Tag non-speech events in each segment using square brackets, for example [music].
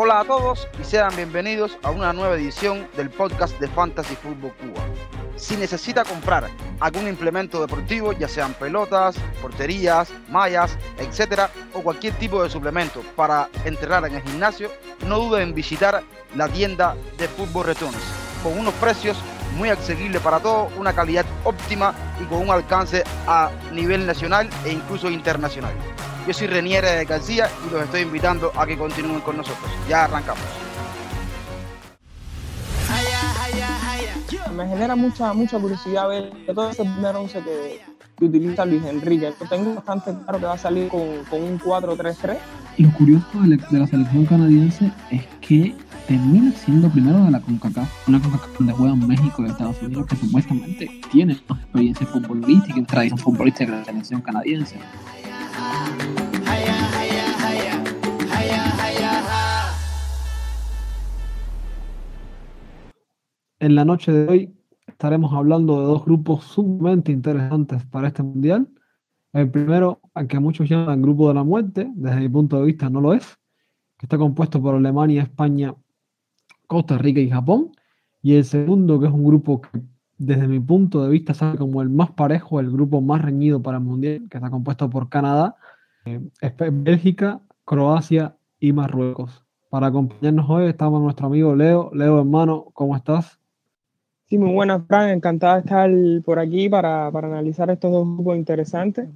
Hola a todos y sean bienvenidos a una nueva edición del podcast de Fantasy Football Cuba. Si necesita comprar algún implemento deportivo, ya sean pelotas, porterías, mallas, etcétera, o cualquier tipo de suplemento para entrenar en el gimnasio, no duden en visitar la tienda de Fútbol Returns con unos precios muy accesibles para todos, una calidad óptima y con un alcance a nivel nacional e incluso internacional. Yo soy Reniere García y los estoy invitando a que continúen con nosotros. Ya arrancamos. Me genera mucha mucha curiosidad ver todo ese primer once que, que utiliza Luis Enrique. Yo tengo bastante claro que va a salir con, con un 4-3-3. Lo curioso de la, de la selección canadiense es que termina siendo primero de la CONCACAF, una CONCACAF donde juegan México y Estados Unidos, que supuestamente tienen más experiencia futbolística y tradición futbolística que la selección canadiense. En la noche de hoy estaremos hablando de dos grupos sumamente interesantes para este mundial. El primero, al que muchos llaman grupo de la muerte, desde mi punto de vista no lo es, que está compuesto por Alemania, España, Costa Rica y Japón. Y el segundo, que es un grupo que desde mi punto de vista sale como el más parejo, el grupo más reñido para el mundial, que está compuesto por Canadá, eh, Bélgica, Croacia y Marruecos. Para acompañarnos hoy estamos nuestro amigo Leo. Leo, hermano, ¿cómo estás? Sí, muy buenas, Fran. Encantada de estar por aquí para, para analizar estos dos grupos interesantes.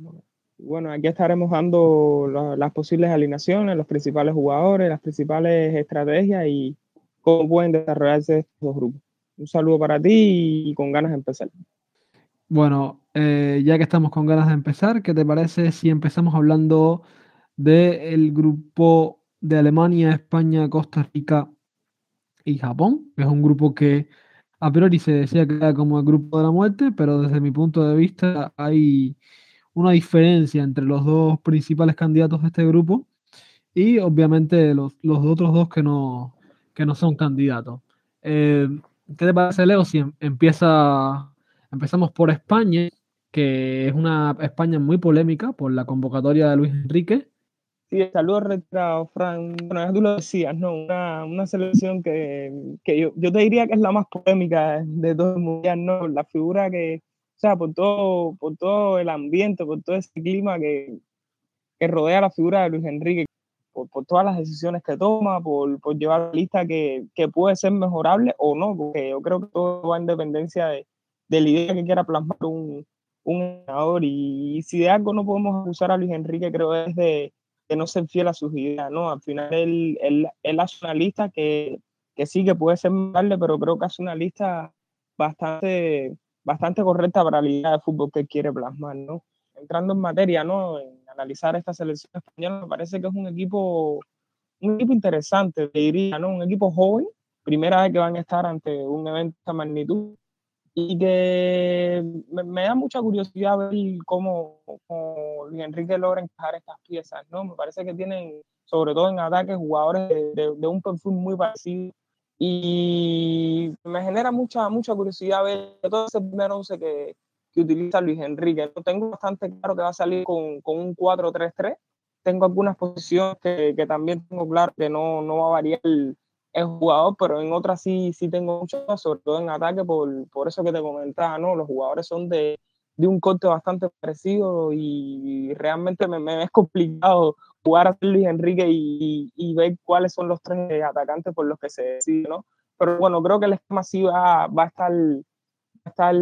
Bueno, aquí estaremos dando la, las posibles alineaciones, los principales jugadores, las principales estrategias y cómo pueden desarrollarse estos grupos. Un saludo para ti y con ganas de empezar. Bueno, eh, ya que estamos con ganas de empezar, ¿qué te parece si empezamos hablando del grupo de Alemania, España, Costa Rica y Japón? Es un grupo que a priori se decía que era como el grupo de la muerte, pero desde mi punto de vista hay una diferencia entre los dos principales candidatos de este grupo y obviamente los, los otros dos que no, que no son candidatos. Eh, ¿Qué te parece, Leo, si em, empieza, empezamos por España, que es una España muy polémica por la convocatoria de Luis Enrique? Sí, saludos retirado, Fran. Bueno, ya tú lo decías, ¿no? Una, una selección que, que yo, yo, te diría que es la más polémica de todo el mundial, ¿no? La figura que, o sea, por todo, por todo el ambiente, por todo ese clima que, que rodea la figura de Luis Enrique, por, por todas las decisiones que toma, por, por llevar lista que, que, puede ser mejorable o no, porque yo creo que todo va en dependencia de, de la idea que quiera plasmar un, un entrenador. Y, y si de algo no podemos acusar a Luis Enrique, creo es de de no ser fiel a sus ideas, ¿no? Al final él, él, él hace una lista que, que sí que puede ser mejorable, pero creo que hace una lista bastante, bastante correcta para la idea de fútbol que quiere plasmar, ¿no? Entrando en materia, ¿no? En analizar esta selección española, me parece que es un equipo, un equipo interesante, te diría, ¿no? Un equipo joven, primera vez que van a estar ante un evento de esta magnitud, y que me, me, da mucha curiosidad ver cómo, cómo Luis Enrique logra encajar estas piezas, ¿no? Me parece que tienen, sobre todo en ataque, jugadores de, de, de, un perfil muy parecido y me genera mucha, mucha curiosidad ver todo ese primer once que, que utiliza Luis Enrique. Yo tengo bastante claro que va a salir con, con un 4-3-3. Tengo algunas posiciones que, que, también tengo claro que no, no va a variar el, el jugador, pero en otras sí, sí tengo mucho, sobre todo en ataque, por, por eso que te comentaba, ¿no? Los jugadores son de, de un corte bastante parecido y realmente me, me es complicado jugar a Luis Enrique y, y, ver cuáles son los tres atacantes por los que se decide, ¿no? Pero bueno, creo que el esquema sí va, va a estar estar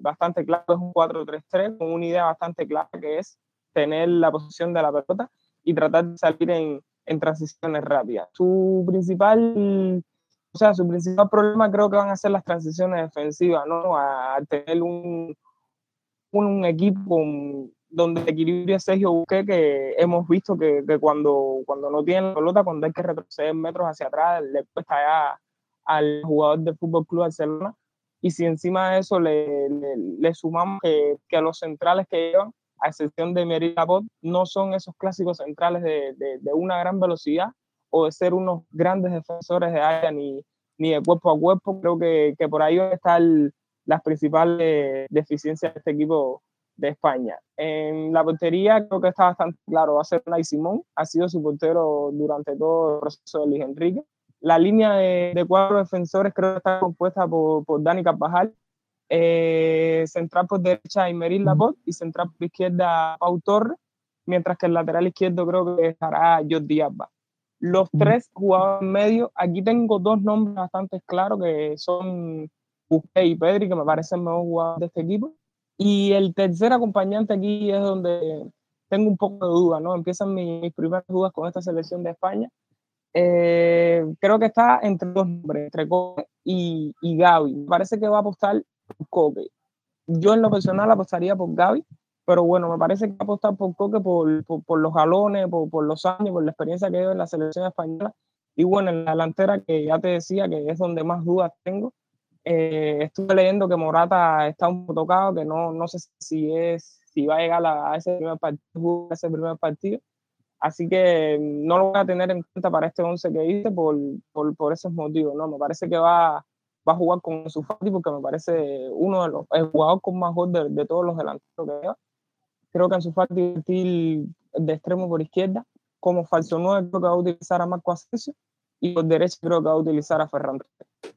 bastante claro, es un 4-3-3 con una idea bastante clara que es tener la posición de la pelota y tratar de salir en, en transiciones rápidas. Su principal, o sea, su principal problema creo que van a ser las transiciones defensivas, ¿no? A, a tener un, un, equipo donde equilibrio Sergio Busqué, que hemos visto que, que, cuando, cuando no tiene la pelota, cuando hay que retroceder metros hacia atrás, le cuesta ya al jugador del Fútbol Club Barcelona. Y si encima de eso le, le, le sumamos que, que, a los centrales que llevan, a excepción de Mary Lapot, no son esos clásicos centrales de, de, de, una gran velocidad o de ser unos grandes defensores de área ni, ni de cuerpo a cuerpo. Creo que, que por ahí están las principales deficiencias de este equipo de España. En la portería creo que está bastante claro, va a ser Nay Simón, ha sido su portero durante todo el proceso de Luis Enrique. La línea de, cuatro defensores creo que está compuesta por, por Dani Carvajal, eh, central por derecha Imeril Lapot y central por izquierda Pau Torres, mientras que el lateral izquierdo creo que estará Jordi Alba. Los tres jugadores medio, aquí tengo dos nombres bastante claros que son Busquets y Pedri, que me parecen mejor jugadores de este equipo. Y el tercer acompañante aquí es donde tengo un poco de duda, ¿no? Empiezan mis, primeras dudas con esta selección de España. Eh, creo que está entre dos nombres, entre Coque y, y Gaby. Parece que va a apostar por Coque. Yo en lo personal apostaría por Gaby, pero bueno, me parece que va a apostar por Coque por, por, los galones, por, por, los años, por la experiencia que lleva en la selección española. Y bueno, en la delantera, que ya te decía que es donde más dudas tengo, eh, estuve leyendo que Morata está un poco tocado, que no, no sé si, es, si va a llegar a ese primer partido, ese primer partido. Así que no lo voy a tener en cuenta para este 11 que hice por, por, por, esos motivos. ¿no? Me parece que va, va a jugar con su Fati porque me parece uno de los el jugador con más gol de, de todos los delanteros que lleva. Creo que en su Fati de extremo por izquierda. Como falso 9 creo que va a utilizar a Marco Asensio y por derecha creo que va a utilizar a Ferran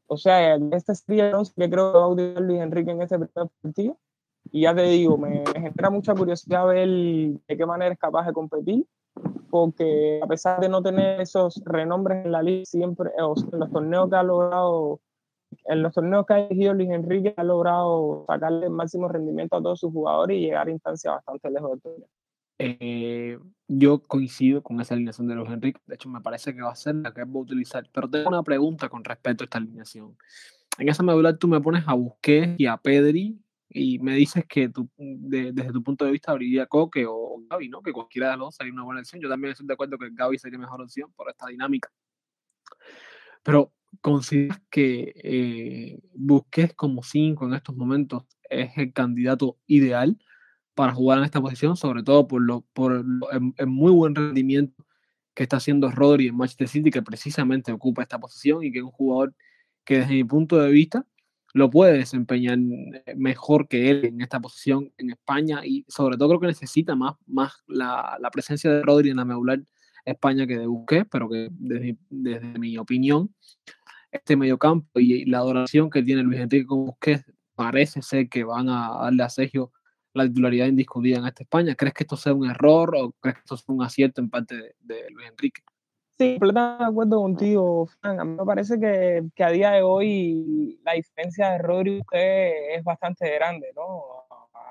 o sea, este sería el que creo que va a utilizar Luis Enrique en este primer partido. Y ya te digo, me, genera mucha curiosidad ver de qué manera es capaz de competir, porque a pesar de no tener esos renombres en la liga, siempre, o en los torneos que ha logrado, en los torneos que ha elegido Luis Enrique, ha logrado sacarle el máximo rendimiento a todos sus jugadores y llegar a instancias bastante lejos del torneo. Eh, yo coincido con esa alineación de los Enrique. De hecho, me parece que va a ser la que va a utilizar. Pero tengo una pregunta con respecto a esta alineación. En esa medular tú me pones a Busquets y a Pedri y me dices que tú, desde tu punto de vista abriría Coque o Gaby, ¿no? Que cualquiera de los dos sería una buena opción. Yo también estoy de acuerdo que Gaby sería mejor opción por esta dinámica. Pero ¿consideras que eh, Busquets como 5 en estos momentos es el candidato ideal? para jugar en esta posición, sobre todo por, lo, por el, muy buen rendimiento que está haciendo Rodri en Manchester City, que precisamente ocupa esta posición y que es un jugador que desde mi punto de vista lo puede desempeñar mejor que él en esta posición en España y sobre todo creo que necesita más, más la, la presencia de Rodri en la medular España que de Busquets, pero que desde, desde mi opinión este mediocampo y la adoración que tiene Luis Enrique con Busquets parece ser que van a darle a Sergio la titularidad indiscutida en esta España. ¿Crees que esto sea un error o crees que esto sea un acierto en parte de, Luis Enrique? Sí, completamente de acuerdo contigo, Frank. A mí me parece que, que, a día de hoy la diferencia de Rodri es bastante grande, ¿no?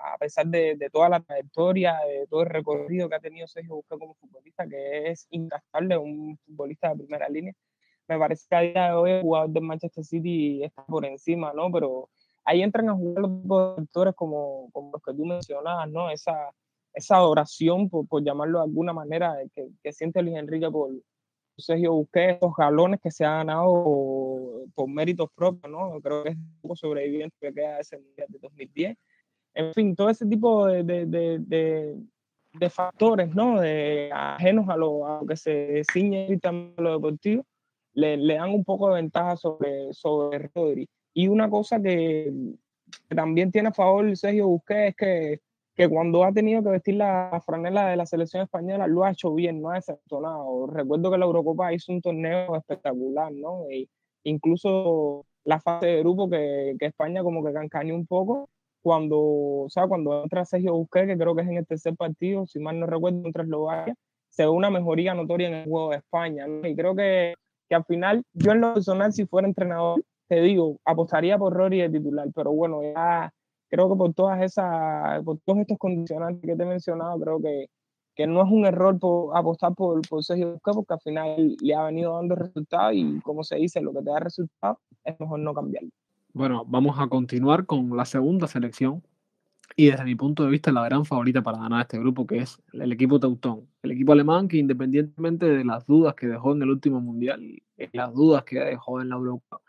A pesar de, de, toda la trayectoria, de todo el recorrido que ha tenido Sergio Busquets como futbolista, que es incastable, un futbolista de primera línea, me parece que a día de hoy el jugador del Manchester City está por encima, ¿no? Pero ahí entran a jugar los actores como, como los que tú mencionabas, ¿no? Esa, esa adoración, por, por llamarlo de alguna manera, que, que siente Luis Enrique por Sergio Busquets, esos galones que se ha ganado por, méritos propios, ¿no? Creo que es un poco sobreviviente que queda ese Mundial de 2010. En fin, todo ese tipo de, de, de, de factores, ¿no? Ajenos a lo, a lo que se ciñe también lo deportivo, le, le, dan un poco de ventaja sobre, sobre Rodri. Y una cosa que, también tiene a favor Sergio Busquets es que, que, cuando ha tenido que vestir la franela de la selección española lo ha hecho bien, no ha decepcionado. Recuerdo que la Eurocopa hizo un torneo espectacular, ¿no? E incluso la fase de grupo que, que España como que cancañó un poco cuando, o sea, cuando entra Sergio Busquets, que creo que es en el tercer partido, si mal no recuerdo, contra Eslovaquia, se ve una mejoría notoria en el juego de España. ¿no? Y creo que, que al final, yo en lo personal, si fuera entrenador, te digo, apostaría por Rory de titular, pero bueno, ya creo que por todas esas, por todos estos condicionantes que te he mencionado, creo que, que no es un error apostar por, por Sergio Busquets, porque al final le ha venido dando resultados y como se dice, lo que te da resultados es mejor no cambiarlo. Bueno, vamos a continuar con la segunda selección y desde mi punto de vista la gran favorita para ganar este grupo, que es el equipo Teutón, el equipo alemán que independientemente de las dudas que dejó en el último mundial las dudas que dejó en la Europa,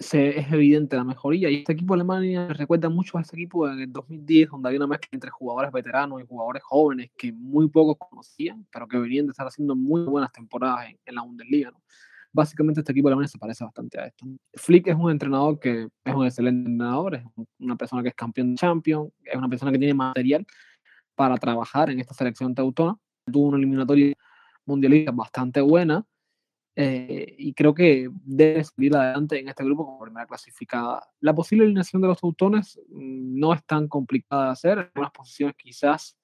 se, es evidente la mejoría. Y este equipo de Alemania recuerda mucho a ese equipo en el 2010, donde había una mezcla entre jugadores veteranos y jugadores jóvenes que muy pocos conocían, pero que venían de estar haciendo muy buenas temporadas en, la Bundesliga. ¿no? Básicamente este equipo de Alemania se parece bastante a esto. Flick es un entrenador que es un excelente entrenador, es una persona que es campeón de Champions, es una persona que tiene material para trabajar en esta selección teutona. Tuvo una eliminatoria mundialista bastante buena eh, y creo que debe salir adelante en este grupo como primera clasificada. La posible alineación de los teutones mm, no es tan complicada de hacer. En algunas posiciones quizás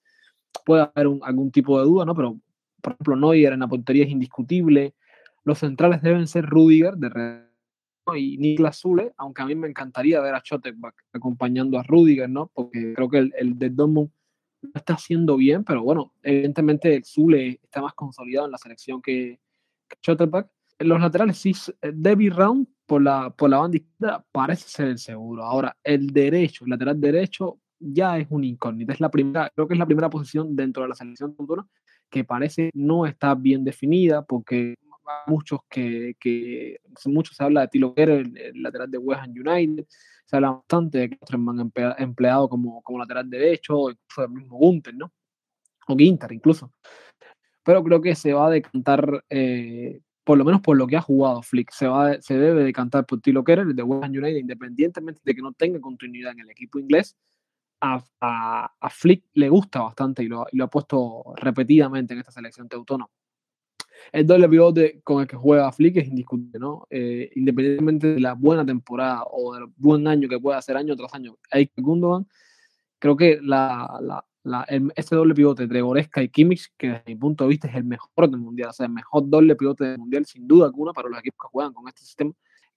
pueda haber algún tipo de duda, ¿no? Pero, por ejemplo, Neuer en la portería es indiscutible. Los centrales deben ser Rudiger de y Niklas Zule, aunque a mí me encantaría ver a Chotek acompañando a Rudiger, ¿no? Porque creo que el, el de Dortmund lo está haciendo bien, pero bueno, evidentemente el Zule está más consolidado en la selección que, En los laterales sí, eh, David Round por la, por la banda izquierda parece ser el seguro. Ahora, el derecho, el lateral derecho, ya es un incógnito. Es la primera, creo que es la primera posición dentro de la selección futura que parece no está bien definida porque muchos que, que mucho se habla de Tilo el, el, lateral de West Ham United, se habla bastante de Klosterman empleado como, como lateral derecho, incluso del mismo Gunter, ¿no? O Ginter incluso. Pero creo que se va a decantar, eh, por lo menos por lo que ha jugado Flick, se, va, se debe decantar por Tilo Kerer, de West Ham United, independientemente de que no tenga continuidad en el equipo inglés. A, a, a Flick le gusta bastante y lo, y lo ha puesto repetidamente en esta selección teutona el doble pivote con el que juega Flick es indiscutible, ¿no? Eh, independientemente de la buena temporada o del buen año que pueda hacer año tras año, hay Gundogan, creo que la, la, la, este doble pivote entre Goreska y Kimmich, que desde mi punto de vista es el mejor del mundial, o sea, el mejor doble pivote del mundial, sin duda alguna, para los equipos que juegan con este sistema,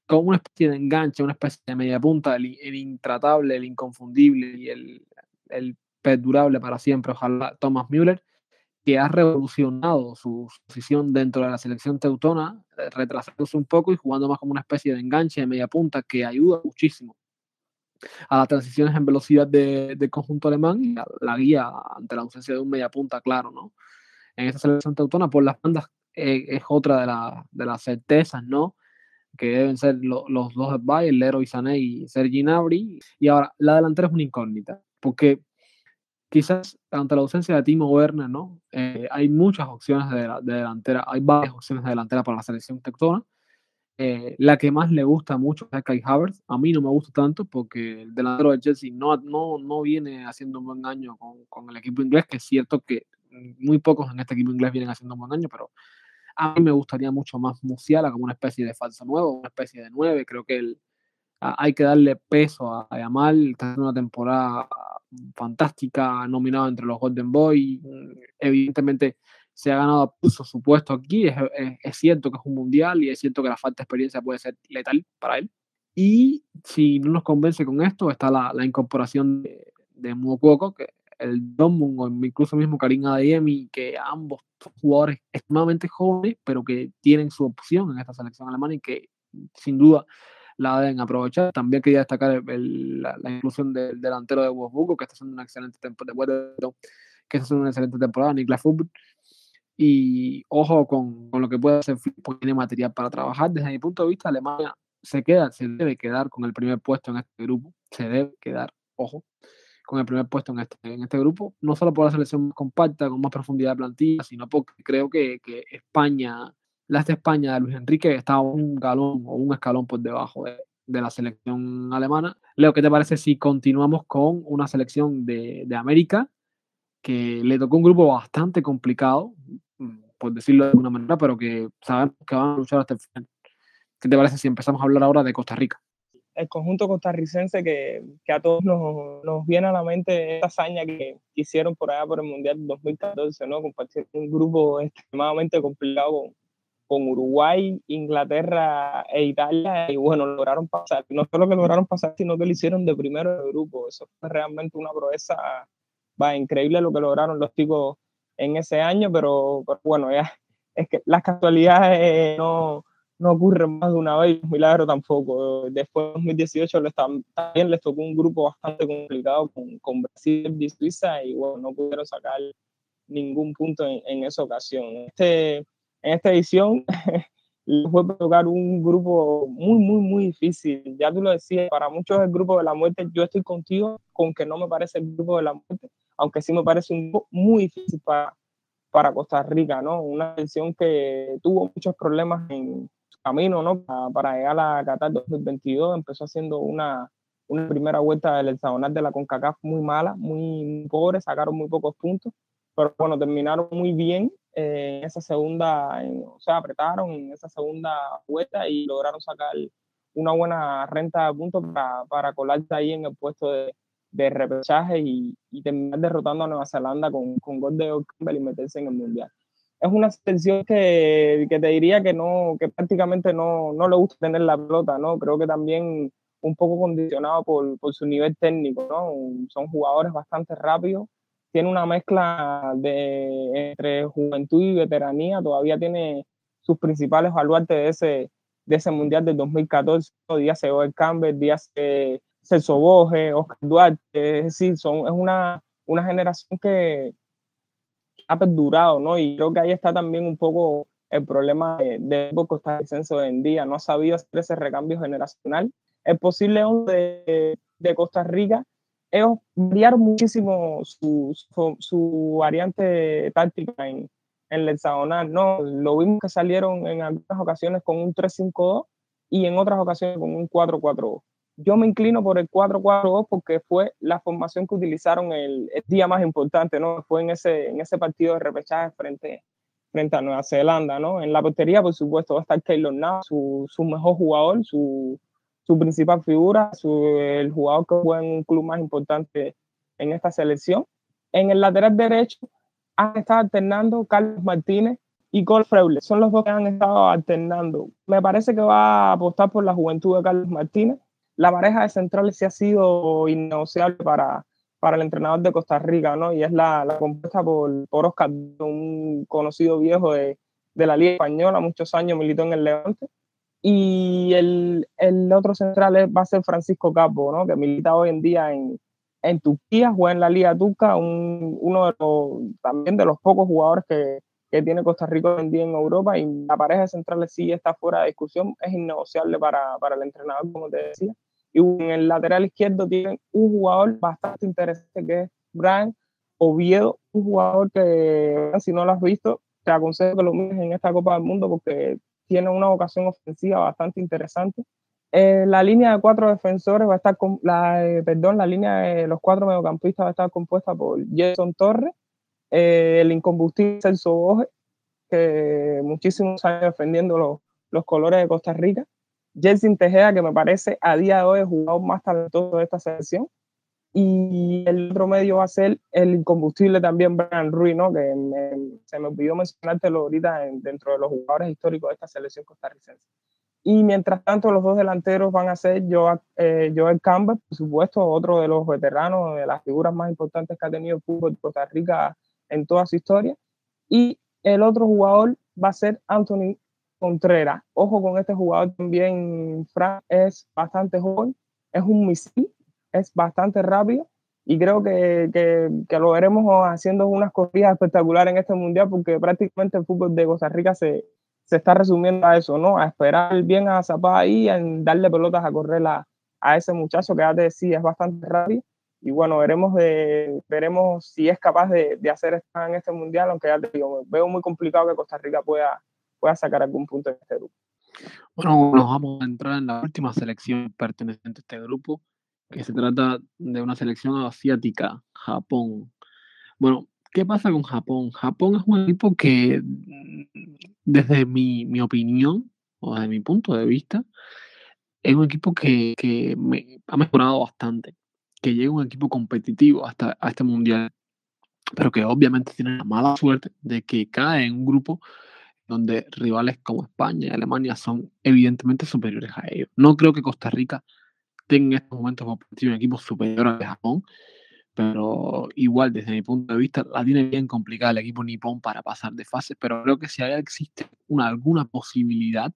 con una especie de enganche, una especie de media punta, el, el intratable, el inconfundible y el, el perdurable para siempre, ojalá Thomas Müller que ha revolucionado su posición dentro de la selección teutona, eh, retrasándose un poco y jugando más como una especie de enganche de media punta que ayuda muchísimo a las transiciones en velocidad del de conjunto alemán y a la guía ante la ausencia de un media punta, claro, ¿no? En esta selección teutona, por las bandas eh, es otra de, la, de, las certezas, ¿no? Que deben ser los dos de Bayern, Leroy Sané y Sergi Gnabry. Y ahora, la delantera es una incógnita, porque quizás ante la ausencia de Timo Werner, ¿no? Eh, hay muchas opciones de, delantera, hay varias opciones de delantera para la selección tectona. Eh, la que más le gusta mucho es Kai Havertz. A mí no me gusta tanto porque el delantero de Chelsea no, no, no viene haciendo un buen año con, con, el equipo inglés, que es cierto que muy pocos en este equipo inglés vienen haciendo un buen año, pero a mí me gustaría mucho más Musiala como una especie de falso nuevo, una especie de nueve. Creo que el, hay que darle peso a, a Yamal. Está haciendo una temporada fantástica, nominado entre los Golden Boy. Evidentemente se ha ganado su puesto aquí. Es, es, cierto que es un mundial y es cierto que la falta de experiencia puede ser letal para él. Y si no nos convence con esto, está la, la incorporación de, de que el Dortmund o incluso mismo Karim Adeyemi, que ambos jugadores extremadamente jóvenes, pero que tienen su opción en esta selección alemana y que sin duda la deben aprovechar. También quería destacar la, inclusión del delantero de Wolfsburgo, que está haciendo una excelente temporada, que está haciendo una excelente temporada, Niklas Fútbol. Y ojo con, con, lo que puede hacer porque tiene material para trabajar. Desde mi punto de vista, Alemania se queda, se debe quedar con el primer puesto en este grupo. Se debe quedar, ojo, con el primer puesto en este, en este grupo. No solo por la selección más compacta, con más profundidad de plantilla, sino porque creo que, que España la de España de Luis Enrique está un galón o un escalón por debajo de, de, la selección alemana. Leo, ¿qué te parece si continuamos con una selección de, de, América que le tocó un grupo bastante complicado, por decirlo de alguna manera, pero que sabemos que van a luchar hasta el final? ¿Qué te parece si empezamos a hablar ahora de Costa Rica? El conjunto costarricense que, que a todos nos, nos, viene a la mente esta hazaña que hicieron por allá por el Mundial 2014, ¿no? Compartir un grupo extremadamente complicado con Uruguay, Inglaterra e Italia y bueno, lograron pasar. No solo que lograron pasar, sino que lo hicieron de primero de grupo. Eso fue realmente una proeza va, increíble lo que lograron los chicos en ese año, pero, bueno, ya es que las casualidades no, no ocurren más de una vez, milagro tampoco. Después de 2018 también les tocó un grupo bastante complicado con, con Brasil y Suiza y bueno, no pudieron sacar ningún punto en, en esa ocasión. Este en esta edición [laughs] les voy a tocar un grupo muy, muy, muy difícil. Ya tú lo decías, para muchos el grupo de la muerte. Yo estoy contigo con que no me parece el grupo de la muerte, aunque sí me parece un muy difícil para, para Costa Rica, ¿no? Una edición que tuvo muchos problemas en camino, ¿no? Para, llegar a Qatar 2022, empezó haciendo una, una primera vuelta del hexagonal de la CONCACAF muy mala, muy pobre, sacaron muy pocos puntos, pero bueno, terminaron muy bien en esa segunda, o sea, apretaron en esa segunda vuelta y lograron sacar una buena renta de puntos para, para colarse ahí en el puesto de, de repechaje y, y, terminar derrotando a Nueva Zelanda con, con gol de Campbell y meterse en el Mundial. Es una selección que, que, te diría que, no, que prácticamente no, no le gusta tener la pelota, ¿no? Creo que también un poco condicionado por, por su nivel técnico, ¿no? Son jugadores bastante rápidos, tiene una mezcla de, entre juventud y veteranía, todavía tiene sus principales baluartes de ese, de ese Mundial del 2014, Díaz Joel Campbell, Díaz Celso Boge, Oscar Duarte, es decir, son, es una, una generación que ha perdurado, ¿no? Y creo que ahí está también un poco el problema de, de costarricense hoy en día, no ha sabido hacer ese recambio generacional. El posible de, de Costa Rica ellos variaron muchísimo su, su, variante táctica en, en el hexagonal, ¿no? Lo vimos que salieron en algunas ocasiones con un 3-5-2 y en otras ocasiones con un 4-4-2. Yo me inclino por el 4-4-2 porque fue la formación que utilizaron el, el, día más importante, ¿no? Fue en ese, en ese partido de repechaje frente, frente a Nueva Zelanda, ¿no? En la portería, por supuesto, va a estar Keylor Navas, su, su mejor jugador, su, su principal figura, su, el jugador que juega en un club más importante en esta selección. En el lateral derecho han estado alternando Carlos Martínez y Cole Freule. Son los dos que han estado alternando. Me parece que va a apostar por la juventud de Carlos Martínez. La pareja de centrales sí ha sido innegociable para, para el entrenador de Costa Rica, ¿no? Y es la, la compuesta por, por Oscar, un conocido viejo de, de la Liga Española, muchos años militó en el Levante y el, el, otro central va a ser Francisco Capo, ¿no? que milita hoy en día en, en Turquía, juega en la Liga Turca, un, uno de los, también de los pocos jugadores que, que, tiene Costa Rica hoy en día en Europa, y la pareja de centrales sí está fuera de discusión, es innegociable para, para el entrenador, como te decía. Y en el lateral izquierdo tienen un jugador bastante interesante que es Brian Oviedo, un jugador que, si no lo has visto, te aconsejo que lo mires en esta Copa del Mundo porque tiene una vocación ofensiva bastante interesante. Eh, la línea de cuatro defensores va a estar con la, eh, perdón, la línea de los cuatro mediocampistas va a estar compuesta por Jason Torres, eh, el incombustible Celso Boge, que muchísimos años defendiendo los, los colores de Costa Rica, Jelsin Tejeda, que me parece a día de hoy el jugador más talentoso de esta selección, y el otro medio va a ser el incombustible también Brian Ruiz, ¿no? que se me olvidó mencionártelo ahorita dentro de los jugadores históricos de esta selección costarricense. Y mientras tanto, los dos delanteros van a ser Joel, eh, Joel Campbell, por supuesto, otro de los veteranos, de las figuras más importantes que ha tenido el fútbol de Costa Rica en toda su historia. Y el otro jugador va a ser Anthony Contreras. Ojo con este jugador también, Frank es bastante joven, es un misil, es bastante rápido y creo que, que, lo veremos haciendo unas corridas espectaculares en este mundial porque prácticamente el fútbol de Costa Rica se, se está resumiendo a eso, ¿no? A esperar bien a Zapata ahí, a darle pelotas a correr a, a ese muchacho que ya te decía es bastante rápido y bueno, veremos, de, veremos si es capaz de, de hacer esto en este mundial, aunque ya te digo, veo muy complicado que Costa Rica pueda, pueda sacar algún punto en este grupo. Bueno, nos vamos a entrar en la última selección perteneciente a este grupo, que se trata de una selección asiática, Japón. Bueno, ¿qué pasa con Japón? Japón es un equipo que, mm, desde mi, mi opinión, o desde mi punto de vista, es un equipo que, que me, ha mejorado bastante, que llega un equipo competitivo hasta a este mundial, pero que obviamente tiene la mala suerte de que cae en un grupo donde rivales como España y Alemania son evidentemente superiores a ellos. No creo que Costa Rica en estos momentos un equipo superior al Japón, pero igual desde mi punto de vista la tiene bien complicada el equipo nipón para pasar de fase, pero creo que si existe una, alguna posibilidad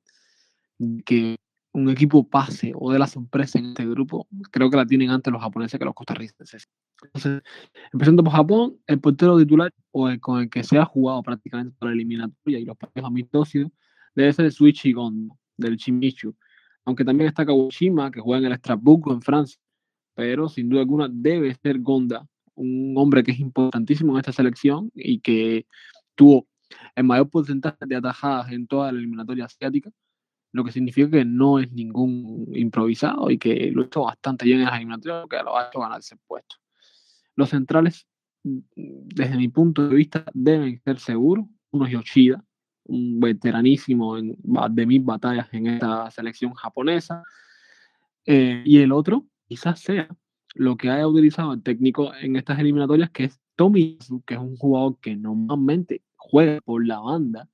que un equipo pase o de la sorpresa en este grupo, creo que la tienen antes los japoneses que los costarricenses. Entonces, empezando por Japón, el portero titular o el con el que se ha jugado prácticamente por la eliminatoria y los partidos amistosos debe ser Suichi Gondo, del Chimichu aunque también está Kawashima, que juega en el Estrasburgo, en Francia, pero sin duda alguna debe ser Gonda, un hombre que es importantísimo en esta selección y que tuvo el mayor porcentaje de atajadas en toda la eliminatoria asiática. Lo que significa que no es ningún improvisado y que lo hecho bastante bien en las eliminatorias, que lo ha hecho ganarse el puesto. Los centrales, mm, desde mi punto de vista, deben ser seguros. Uno es Yoshida, un veteranísimo de mil batallas en esta selección japonesa. Eh, y el otro, quizás sea lo que haya utilizado el técnico en estas eliminatorias, que es Tommy, que es un jugador que normalmente juega por la banda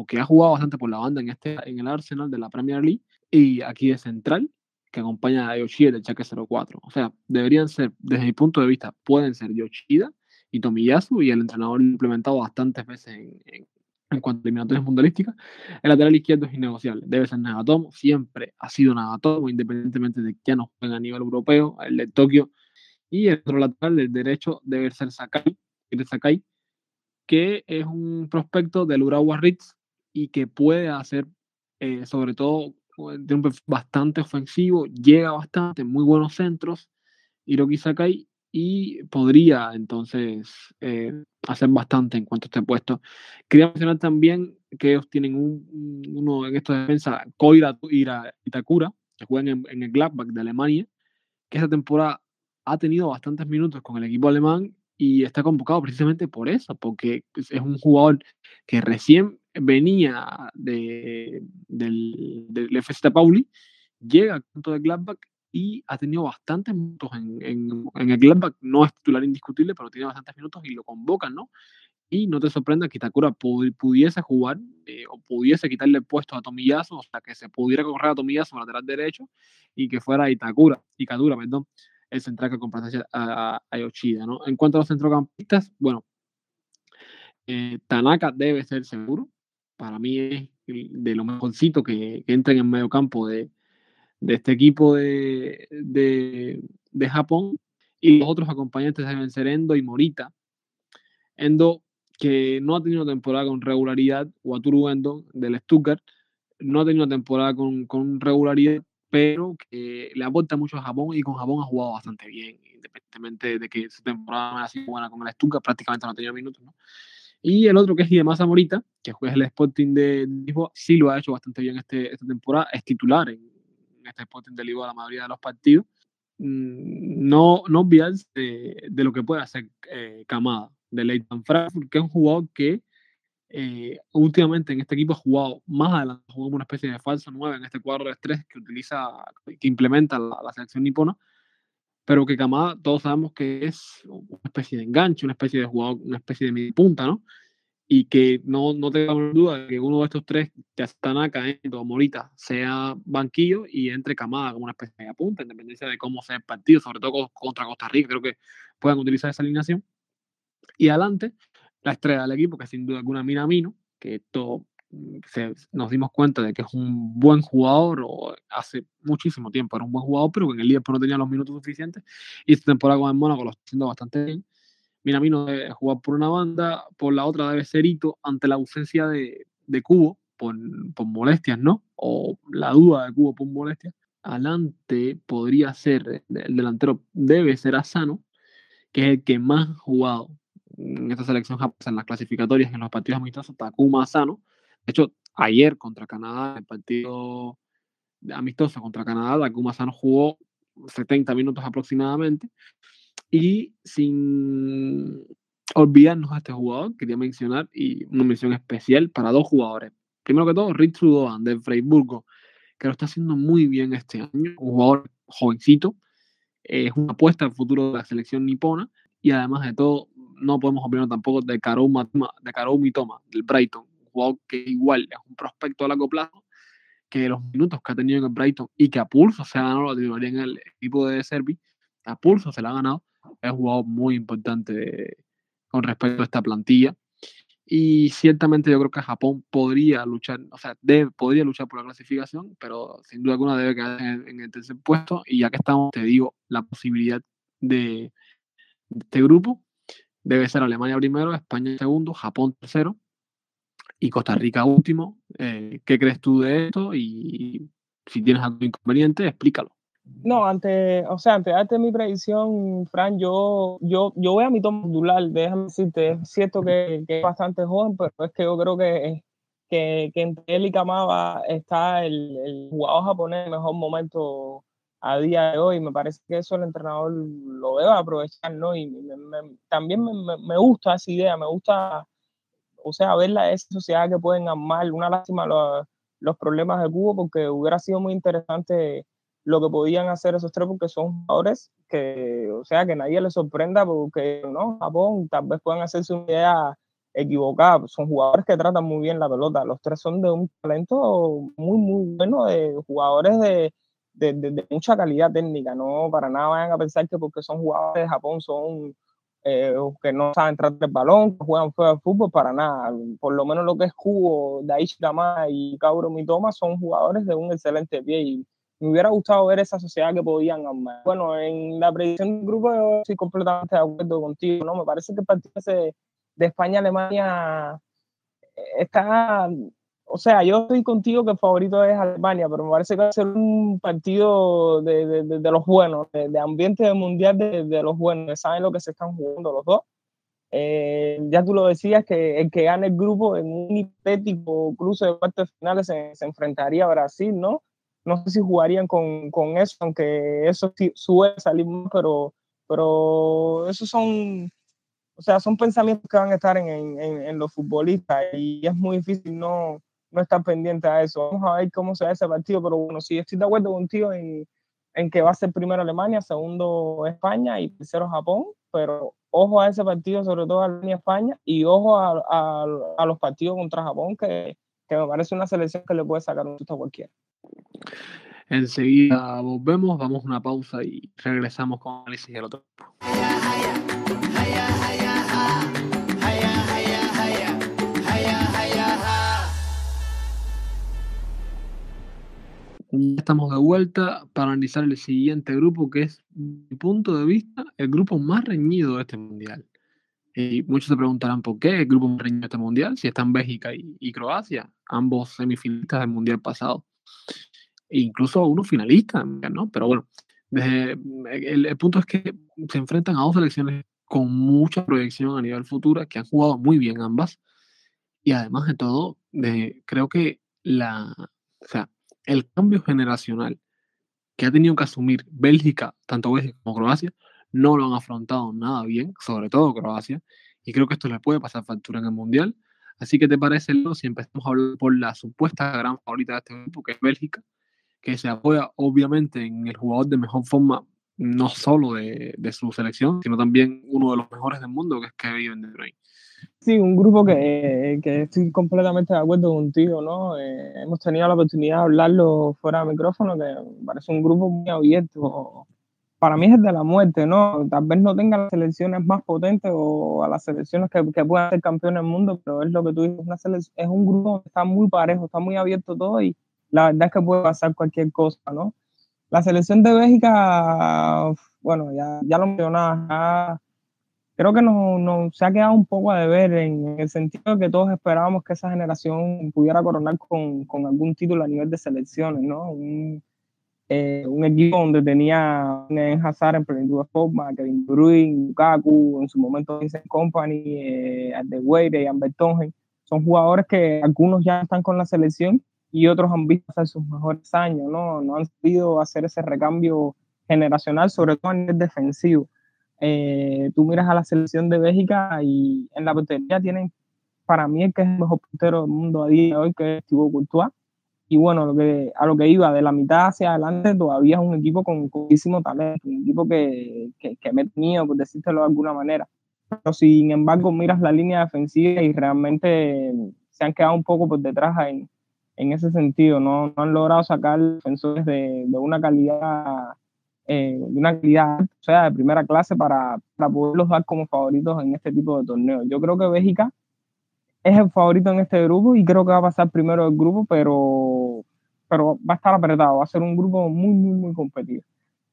o que ha jugado bastante por la banda en, este, en el Arsenal de la Premier League y aquí de central que acompaña a Yoshida del Chaque 04. O sea, deberían ser, desde mi punto de vista, pueden ser Yoshida y Tomiyasu y el entrenador implementado bastantes veces en, en, cuanto a eliminatorias mundialísticas. El lateral izquierdo es innegociable, debe ser Nagatomo, siempre ha sido Nagatomo, independientemente de que no juegue a nivel europeo, el de Tokio. Y el otro lateral, el derecho, debe ser Sakai, Sakai que es un prospecto del Urawa Ritz y que puede hacer, eh, sobre todo, de un bastante ofensivo, llega bastante, muy buenos centros, Hiroki Sakai, y podría entonces eh, hacer bastante en cuanto a este puesto. Quería mencionar también que ellos tienen un, uno en esta defensa, Koira Itakura, que juega en, en el Gladbach de Alemania, que esta temporada ha tenido bastantes minutos con el equipo alemán y está convocado precisamente por eso, porque es un jugador que recién venía de, del, del FC Pauli, llega al punto de Gladbach y ha tenido bastantes minutos en, en, el Gladbach, no es titular indiscutible, pero tiene bastantes minutos y lo convocan, ¿no? Y no te sorprenda que Itakura pudiese jugar eh, o pudiese quitarle el puesto a Tomiyasu, o sea, que se pudiera correr a Tomiyasu lateral derecho y que fuera Itakura, Ikadura, perdón, el central que complace a, a, Yoshida, ¿no? En cuanto a los centrocampistas, bueno, eh, Tanaka debe ser seguro, para mí es de lo mejorcito que, que entra en el medio campo de, de este equipo de, de, de, Japón. Y los otros acompañantes deben ser Endo y Morita. Endo, que no ha tenido temporada con regularidad, Waturu Endo del Stuttgart, no ha tenido temporada con, con regularidad, pero que le aporta mucho a Japón y con Japón ha jugado bastante bien, independientemente de que su temporada ha sido buena con el Stuttgart, prácticamente no ha tenido minutos. ¿no? Y el otro que es Hidemasa Morita, que juega el Sporting de Lisboa, sí lo ha hecho bastante bien este, esta temporada, es titular en, este Sporting de Lisboa la mayoría de los partidos. Mm, no, no olvidarse de, de, lo que puede hacer eh, Kamada, de Leighton Frankfurt, que es un jugador que eh, últimamente en este equipo ha jugado más adelante, jugado una especie de falso 9 en este cuadro de estrés que utiliza, que implementa la, la selección nipona pero que Kamada todos sabemos que es una especie de enganche, una especie de jugador, una especie de media punta, ¿no? Y que no, no tengamos duda de que uno de estos tres, ya Tanaka o Morita, sea banquillo y entre Kamada como una especie de punta, independencia de cómo sea el partido, sobre todo contra Costa Rica, creo que puedan utilizar esa alineación. Y adelante, la estrella del equipo, que sin duda alguna Minamino, que esto nos dimos cuenta de que es un buen jugador, o hace muchísimo tiempo era un buen jugador, pero que en el Liverpool no tenía los minutos suficientes, y esta temporada con el Mónaco lo está haciendo bastante bien. Minamino debe jugar por una banda, por la otra debe ser Hito ante la ausencia de, de Cubo por, por, molestias, ¿no? O la duda de Cubo por molestias. Adelante podría ser, el delantero debe ser Asano, que es el que más ha jugado en esta selección japonesa en las clasificatorias, en los partidos amistosos, Takuma Asano, de hecho, ayer contra Canadá, el partido amistoso contra Canadá, Dakuma Sano jugó 70 minutos aproximadamente. Y sin olvidarnos a este jugador, quería mencionar y una mención especial para dos jugadores. Primero que todo, Rick Trudoan de Freiburgo, que lo está haciendo muy bien este año, un jugador jovencito, es una apuesta al futuro de la selección nipona y además de todo, no podemos olvidar tampoco de Karou Mitoma, del Brighton, jugador que igual es un prospecto a largo plazo, que los minutos que ha tenido en el Brighton y que a pulso se ha ganado la titularidad en el equipo de Servi, a pulso se la ha ganado, es un jugador muy importante con respecto a esta plantilla. Y ciertamente yo creo que Japón podría luchar, o sea, debe, podría luchar por la clasificación, pero sin duda alguna debe quedar en, en el tercer puesto. Y ya que estamos, te digo, la posibilidad de, de este grupo debe ser Alemania primero, España segundo, Japón tercero, y Costa Rica último. Eh, ¿Qué crees tú de esto? Y si tienes algún inconveniente, explícalo. No, antes, o sea, antes de mi predicción, Fran, yo, yo, yo voy a mi toma titular, déjame decirte, es cierto que, que, es bastante joven, pero es que yo creo que, que, que entre él y Kamaba está el, el jugador japonés en mejor momento a día de hoy. Me parece que eso el entrenador lo debe aprovechar, ¿no? Y también me, me, gusta esa idea, me gusta, o sea, ver la, sociedad que pueden amar. Una lástima los, los problemas de Cuba, porque hubiera sido muy interesante lo que podían hacer esos tres, porque son jugadores que, o sea, que nadie les sorprenda, porque, ¿no? Japón tal vez puedan hacerse una idea equivocada. Son jugadores que tratan muy bien la pelota. Los tres son de un talento muy, muy bueno, de jugadores de de, mucha calidad técnica, no para nada vayan a pensar que porque son jugadores de Japón son eh, que no saben tratar el balón, que juegan fuera de fútbol, para nada. Por lo menos lo que es Kubo, Daichi Kama y Kauro Mitoma son jugadores de un excelente pie y me hubiera gustado ver esa sociedad que podían armar. Bueno, en la predicción del grupo yo estoy completamente de acuerdo contigo, ¿no? Me parece que el partido de España-Alemania está o sea, yo estoy contigo que el favorito es Alemania, pero me parece que va a ser un partido de, de, de los buenos, de, ambiente mundial de, los buenos, saben lo que se están jugando los dos. Eh, ya tú lo decías, que el que gane el grupo en un hipotético cruce de cuartos finales se, se, enfrentaría a Brasil, ¿no? No sé si jugarían con, con eso, aunque eso suele salir más, pero, pero esos son, o sea, son pensamientos que van a estar en, en, en los futbolistas y es muy difícil no, no estar pendiente a eso. Vamos a ver cómo se da ese partido, pero bueno, sí, estoy de acuerdo contigo en, en que va a ser primero Alemania, segundo España y tercero Japón, pero ojo a ese partido, sobre todo Alemania España, y ojo a, a, a, los partidos contra Japón, que, que, me parece una selección que le puede sacar un susto a cualquiera. Enseguida volvemos, vamos a una pausa y regresamos con análisis del otro. Ya estamos de vuelta para analizar el siguiente grupo, que es, mi punto de vista, el grupo más reñido de este mundial. Y muchos se preguntarán por qué el grupo más reñido de este mundial, si están Bélgica y, Croacia, ambos semifinalistas del mundial pasado. E incluso uno finalista, ¿no? Pero bueno, el, el, punto es que se enfrentan a dos selecciones con mucha proyección a nivel futuro, que han jugado muy bien ambas. Y además de todo, de, creo que la, o sea, el cambio generacional que ha tenido que asumir Bélgica, tanto Bélgica como Croacia, no lo han afrontado nada bien, sobre todo Croacia, y creo que esto le puede pasar factura en el Mundial. Así que te parece, Leo, si empezamos a hablar por la supuesta gran favorita de este grupo, que es Bélgica, que se apoya obviamente en el jugador de mejor forma, no solo de, de su selección, sino también uno de los mejores del mundo, que es Kevin De Bruyne. Sí, un grupo que, que, estoy completamente de acuerdo contigo, ¿no? Eh, hemos tenido la oportunidad de hablarlo fuera de micrófono, que parece un grupo muy abierto. Para mí es de la muerte, ¿no? Tal vez no tenga las selecciones más potentes o a las selecciones que, que puedan ser campeones del mundo, pero es lo que tú dices, una es un grupo que está muy parejo, está muy abierto todo y la verdad es que puede pasar cualquier cosa, ¿no? La selección de Bélgica, bueno, ya, ya lo mencionaba, creo que nos, se ha quedado un poco a deber en, el sentido de que todos esperábamos que esa generación pudiera coronar con, con algún título a nivel de selecciones, ¿no? Un, eh, un equipo donde tenía en Hazard en plenitud de forma, Kevin De Bruyne, Lukaku, en su momento Vincent Company, eh, y Ambert son jugadores que algunos ya están con la selección y otros han visto hacer sus mejores años, ¿no? No han podido hacer ese recambio generacional, sobre todo a nivel defensivo. Eh, tú miras a la selección de Bélgica y en la portería tienen para mí el que es el mejor portero del mundo a día de hoy, que es Thibaut Courtois. Y bueno, lo que, a lo que iba, de la mitad hacia adelante todavía es un equipo con muchísimo talento, un equipo que, que, que me tenido, por decírtelo de alguna manera. Pero sin embargo, miras la línea defensiva y realmente se han quedado un poco por detrás en, en ese sentido. No, no han logrado sacar defensores de, de una calidad eh, de una calidad, o sea, de primera clase para, para poderlos dar como favoritos en este tipo de torneos. Yo creo que Bélgica es el favorito en este grupo y creo que va a pasar primero el grupo, pero, pero va a estar apretado, va a ser un grupo muy, muy, muy competido.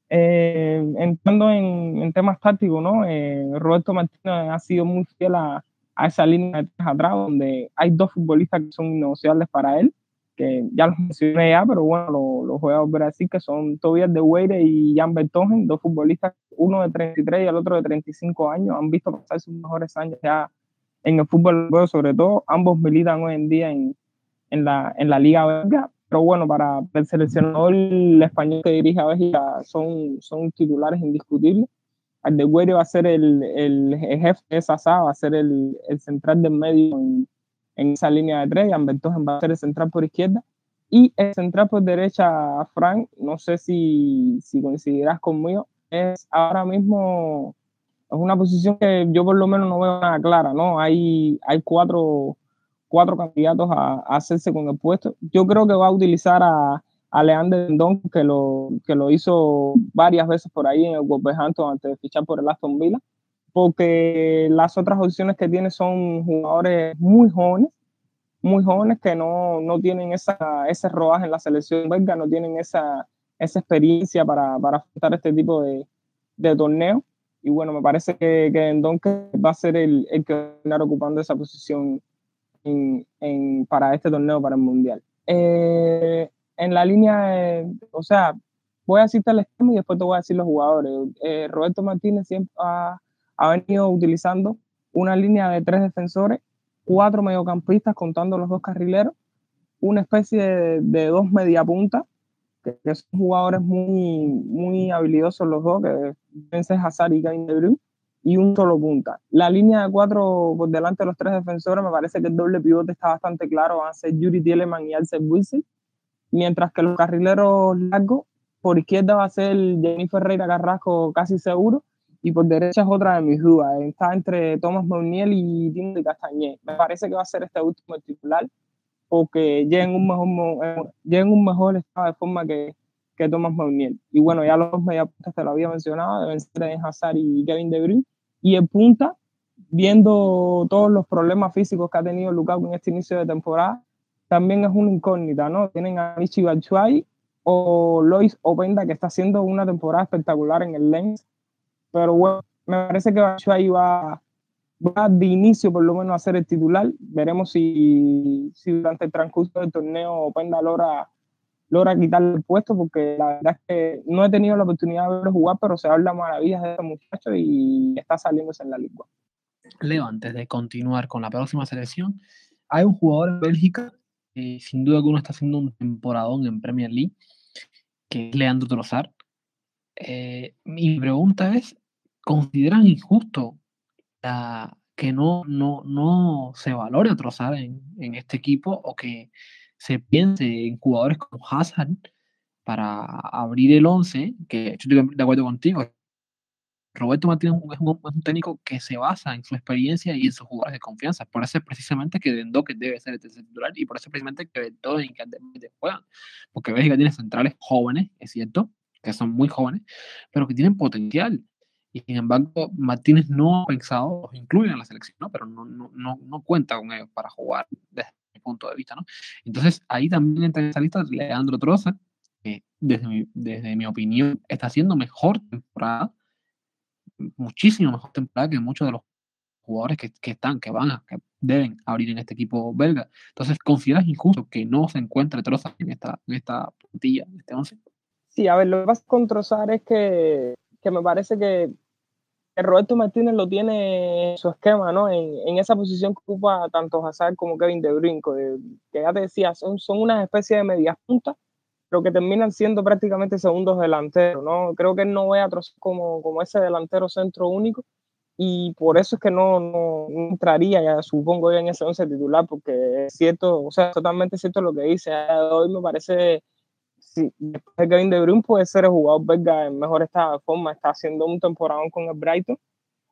Eh, entrando en, en, temas tácticos, ¿no? Eh, Roberto Martínez ha sido muy fiel a, a esa línea de atrás, donde hay dos futbolistas que son innegociables para él, que ya los mencioné ya, pero bueno, los lo voy a volver a decir, que son Tobias de Weire y Jan Bertongen, dos futbolistas, uno de 33 y el otro de 35 años, han visto pasar sus mejores años ya en el fútbol sobre todo, ambos militan hoy en día en, en la, en la Liga Belga. Pero bueno, para el seleccionador español que dirige a Bélgica son, son titulares indiscutibles. Aldeguerre va a ser el, el, jefe de esa va a ser el, el central del medio en, en, esa línea de tres. Jan va a ser el central por izquierda. Y el central por derecha, Frank, no sé si, si coincidirás conmigo, es ahora mismo es una posición que yo por lo menos no veo nada clara, ¿no? Hay, hay cuatro, cuatro candidatos a, hacerse con el puesto. Yo creo que va a utilizar a, a Leander Dendon, que lo, que lo hizo varias veces por ahí en el Wolverhampton antes de fichar por el Aston Villa, porque las otras opciones que tiene son jugadores muy jóvenes, muy jóvenes que no, no tienen esa, ese rodaje en la selección belga, no tienen esa, esa experiencia para, para afrontar este tipo de, de torneo. Y bueno, me parece que, que va a ser el, el que va a estar ocupando esa posición en, para este torneo, para el Mundial. Eh, en la línea, o sea, voy a citar el esquema y después te voy a decir los jugadores. Eh, Roberto Martínez siempre ha, ha, venido utilizando una línea de tres defensores, cuatro mediocampistas contando los dos carrileros, una especie de, dos mediapuntas, que, que, son jugadores muy, muy habilidosos los dos, que deben Hazard y Kevin De Bruyne, y un solo punta. La línea de cuatro por delante de los tres defensores, me parece que el doble pivote está bastante claro, van a ser Yuri Tieleman y Alcel Wilson, mientras que los carrileros largos, por izquierda va a ser Jennifer Ferreira Carrasco casi seguro, y por derecha es otra de mis dudas, está entre Thomas Meunier y Timothy Castañé. Me parece que va a ser este último titular, porque llega en un mejor, llega en un mejor estado de forma que, que Thomas Meunier. Y bueno, ya los mediapuntas te lo había mencionado, deben ser Hazard y Kevin De Bruyne, y en punta, viendo todos los problemas físicos que ha tenido Lukaku en este inicio de temporada, también es una incógnita, ¿no? Tienen a Michi Batshuayi o Lois Openda, que está haciendo una temporada espectacular en el Lens, pero bueno, me parece que Batshuayi va, va de inicio por lo menos a ser el titular. Veremos si, si durante el transcurso del torneo Openda logra logra quitarle el puesto porque la verdad es que no he tenido la oportunidad de verlo jugar, pero se habla maravillas de este muchacho y está saliéndose en la liga. Leo, antes de continuar con la próxima selección, hay un jugador en Bélgica que sin duda alguno está haciendo un temporadón en Premier League, que es Leandro Trossard. Eh, mi pregunta es, ¿consideran injusto que no, no, no se valore a Trossard en, en este equipo o que se piense en jugadores como Hazard para abrir el 11, que yo estoy de acuerdo contigo. Roberto Martínez es un, técnico que se basa en su experiencia y en sus jugadores de confianza. Por eso es precisamente que que debe ser el tercer titular y por eso es precisamente que todos y que juegan. Porque Bélgica tiene centrales jóvenes, es cierto, que son muy jóvenes, pero que tienen potencial. Y sin embargo, Martínez no ha pensado, los incluye en la selección, ¿no? pero no, no, no, no cuenta con ellos para jugar desde punto de vista, ¿no? Entonces, ahí también entra en esa lista Leandro Troza, que desde mi, desde mi opinión está haciendo mejor temporada, muchísimo mejor temporada que muchos de los jugadores que, que están, que van a, que deben abrir en este equipo belga. Entonces, ¿consideras injusto que no se encuentre Troza en esta, en esta plantilla, en este 11? Sí, a ver, lo que pasa con Trozar es que, que me parece que Roberto Martínez lo tiene en su esquema, ¿no? En, en, esa posición que ocupa tanto Hazard como Kevin De Bruyne, que ya te decía, son, son una especie de medias puntas, pero que terminan siendo prácticamente segundos delanteros, ¿no? Creo que él no ve a como, como ese delantero centro único y por eso es que no, no, entraría, ya supongo yo, en ese once titular, porque es cierto, o sea, totalmente cierto lo que dice. Hoy me parece sí, después de Kevin De Bruyne puede ser el jugador belga en mejor estado de forma, está haciendo un temporadón con el Brighton,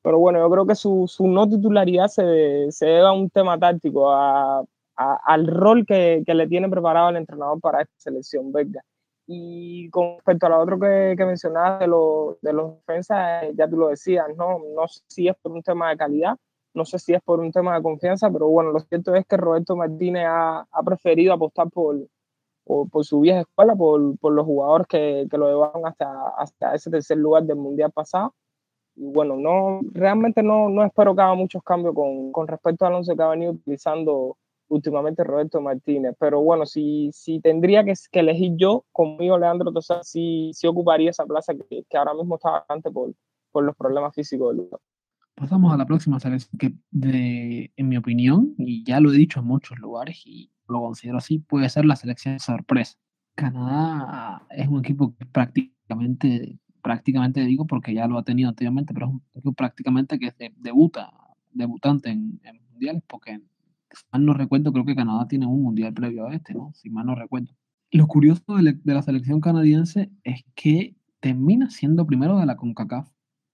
pero bueno, yo creo que su, su no titularidad se, se, debe a un tema táctico, a, a, al rol que, que, le tiene preparado el entrenador para esta selección belga. Y con respecto a lo otro que, que mencionabas de, lo, de los defensas, eh, ya tú lo decías, ¿no? no sé si es por un tema de calidad, no sé si es por un tema de confianza, pero bueno, lo cierto es que Roberto Martínez ha, ha preferido apostar por, por, por su vieja escuela, por, por los jugadores que, que, lo llevaron hasta, hasta ese tercer lugar del Mundial pasado. Y bueno, no, realmente no, no espero que haga muchos cambios con, con respecto al once que ha venido utilizando últimamente Roberto Martínez. Pero bueno, si, si tendría que, que elegir yo, conmigo Leandro Tosar, sí, sí ocuparía esa plaza que, que ahora mismo está vacante por, por los problemas físicos del lugar. Pasamos a la próxima selección que, de, en mi opinión, y ya lo he dicho en muchos lugares, y, lo considero así, puede ser la selección sorpresa. Canadá es un equipo que prácticamente, prácticamente digo porque ya lo ha tenido anteriormente, pero es un equipo prácticamente que debuta, debutante en, mundiales, porque si mal no recuerdo, creo que Canadá tiene un mundial previo a este, ¿no? Si mal no recuerdo. Lo curioso de, la selección canadiense es que termina siendo primero de la CONCACAF,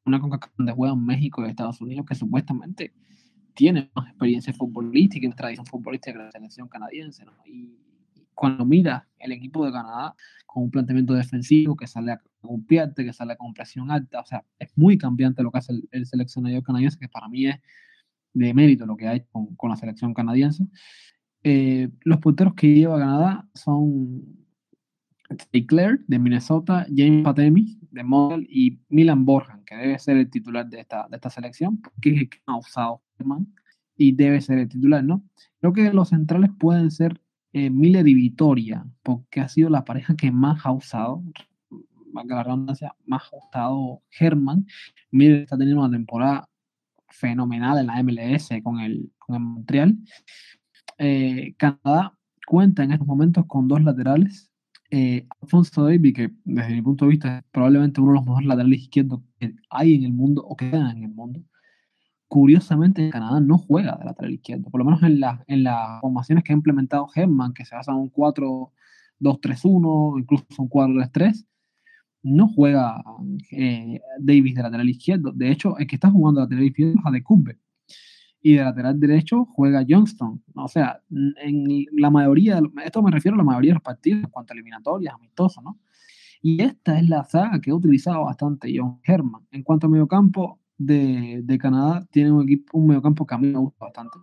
una CONCACAF donde juegan México y Estados Unidos, que supuestamente tiene más experiencia futbolística y tradición futbolística que la selección canadiense, ¿no? Y cuando mira el equipo de Canadá con un planteamiento defensivo que sale a golpearte, que sale con presión alta, o sea, es muy cambiante lo que hace el, seleccionador canadiense, que para mí es de mérito lo que hay con, con la selección canadiense. Eh, los porteros que lleva Canadá son Claire de Minnesota, James Patemi de Model y Milan Borjan, que debe ser el titular de esta, de esta selección, porque es el que ha usado y debe ser el titular, ¿no? Creo que los centrales pueden ser eh, Miller y Vitoria, porque ha sido la pareja que más ha usado, la redundancia, más ha usado Germán. Miller está teniendo una temporada fenomenal en la MLS con el, con el Montreal. Eh, Canadá cuenta en estos momentos con dos laterales. Eh, Alfonso Davis, que desde mi punto de vista es probablemente uno de los mejores laterales izquierdos que hay en el mundo o que quedan en el mundo curiosamente Canadá no juega de lateral izquierdo, por lo menos en, en las formaciones que ha implementado Herman, que se basan en un 4-2-3-1, incluso un 4-3-3, no juega eh, Davis de lateral izquierdo. De hecho, el que está jugando de lateral izquierdo es Adekube. Y de lateral derecho juega Johnston. O sea, en la mayoría, esto me refiero a la mayoría de los partidos en cuanto a eliminatorias, amistosos, ¿no? Y esta es la saga que he utilizado bastante John Herman. En cuanto a mediocampo, de, Canadá tiene un equipo, un mediocampo que a mí me gusta bastante.